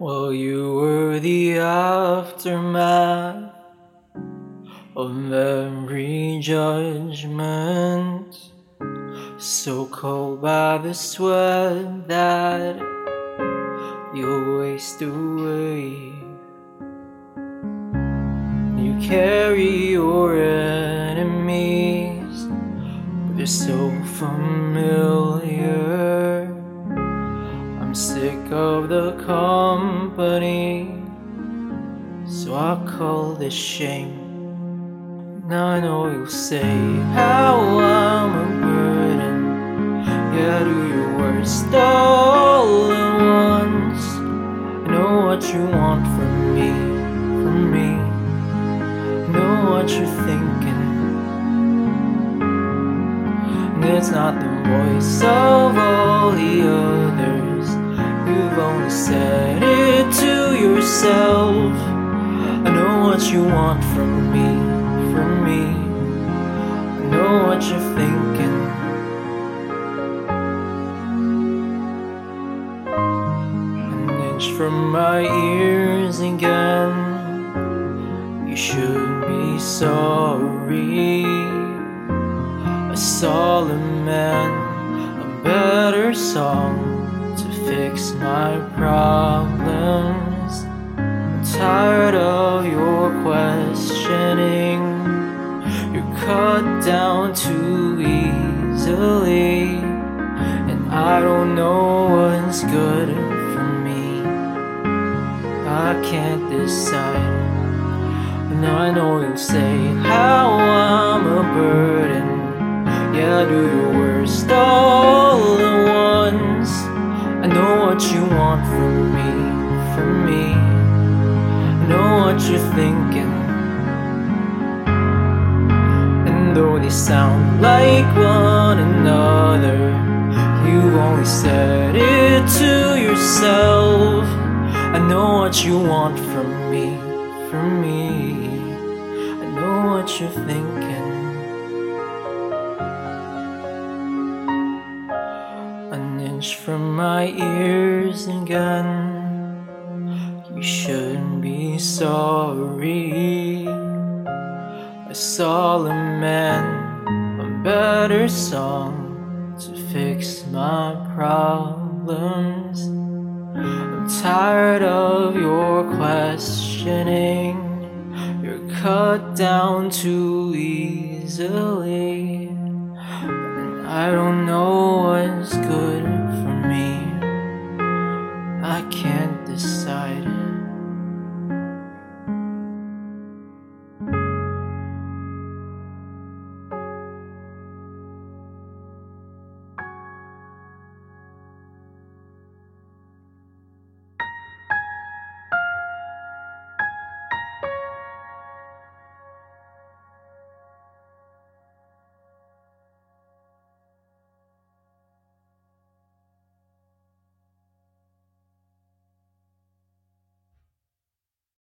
Well, you were the aftermath of every judgment, so cold by the sweat that you waste away. You carry your enemies, but they're so familiar. Of the company, so I call this shame. Now I know you'll say how I'm a burden. Yeah, do your worst all at once. I know what you want from me, from me. I know what you're thinking. And it's not the voice of all the. Said it to yourself. I know what you want from me, from me. I know what you're thinking. An inch from my ears again. You should be sorry. A solemn man, a better song fix my problems. I'm tired of your questioning. You're cut down too easily, and I don't know what's good for me. I can't decide. And I know you'll say how I'm a burden. Yeah, do your worst all They sound like one another, you've only said it to yourself. I know what you want from me, from me. I know what you're thinking. An inch from my ears again. You shouldn't be sorry. A solemn man, better song to fix my problems. I'm tired of your questioning. You're cut down too easily. And I don't know